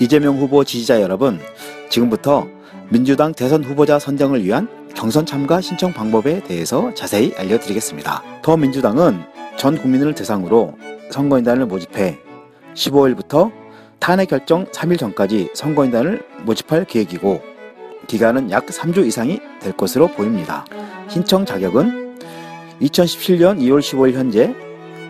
이재명 후보 지지자 여러분, 지금부터 민주당 대선 후보자 선정을 위한 경선 참가 신청 방법에 대해서 자세히 알려드리겠습니다. 더민주당은 전 국민을 대상으로 선거인단을 모집해 15일부터 탄핵 결정 3일 전까지 선거인단을 모집할 계획이고 기간은 약 3주 이상이 될 것으로 보입니다. 신청 자격은 2017년 2월 15일 현재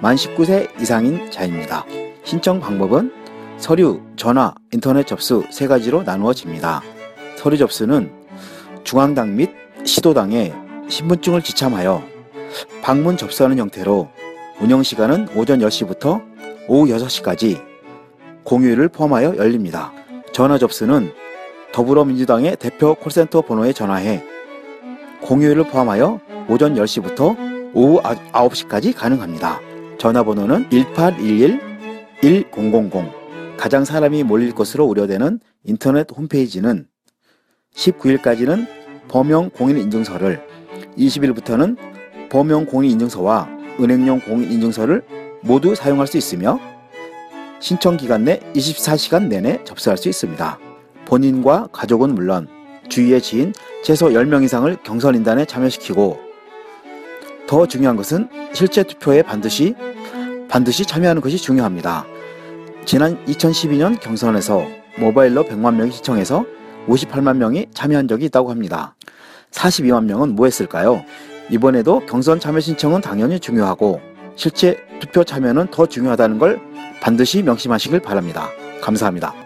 만 19세 이상인 자입니다. 신청 방법은 서류, 전화, 인터넷 접수 세 가지로 나누어집니다. 서류 접수는 중앙당 및 시도당에 신분증을 지참하여 방문 접수하는 형태로 운영 시간은 오전 10시부터 오후 6시까지 공휴일을 포함하여 열립니다. 전화 접수는 더불어민주당의 대표 콜센터 번호에 전화해 공휴일을 포함하여 오전 10시부터 오후 9시까지 가능합니다. 전화번호는 1811-1000 가장 사람이 몰릴 것으로 우려되는 인터넷 홈페이지는 19일까지는 범용 공인인증서를 20일부터는 범용 공인인증서와 은행용 공인인증서를 모두 사용할 수 있으며 신청 기간 내 24시간 내내 접수할 수 있습니다. 본인과 가족은 물론 주위의 지인 최소 10명 이상을 경선인단에 참여시키고 더 중요한 것은 실제 투표에 반드시 반드시 참여하는 것이 중요합니다. 지난 2012년 경선에서 모바일로 100만 명이 시청해서 58만 명이 참여한 적이 있다고 합니다. 42만 명은 뭐 했을까요? 이번에도 경선 참여 신청은 당연히 중요하고 실제 투표 참여는 더 중요하다는 걸 반드시 명심하시길 바랍니다. 감사합니다.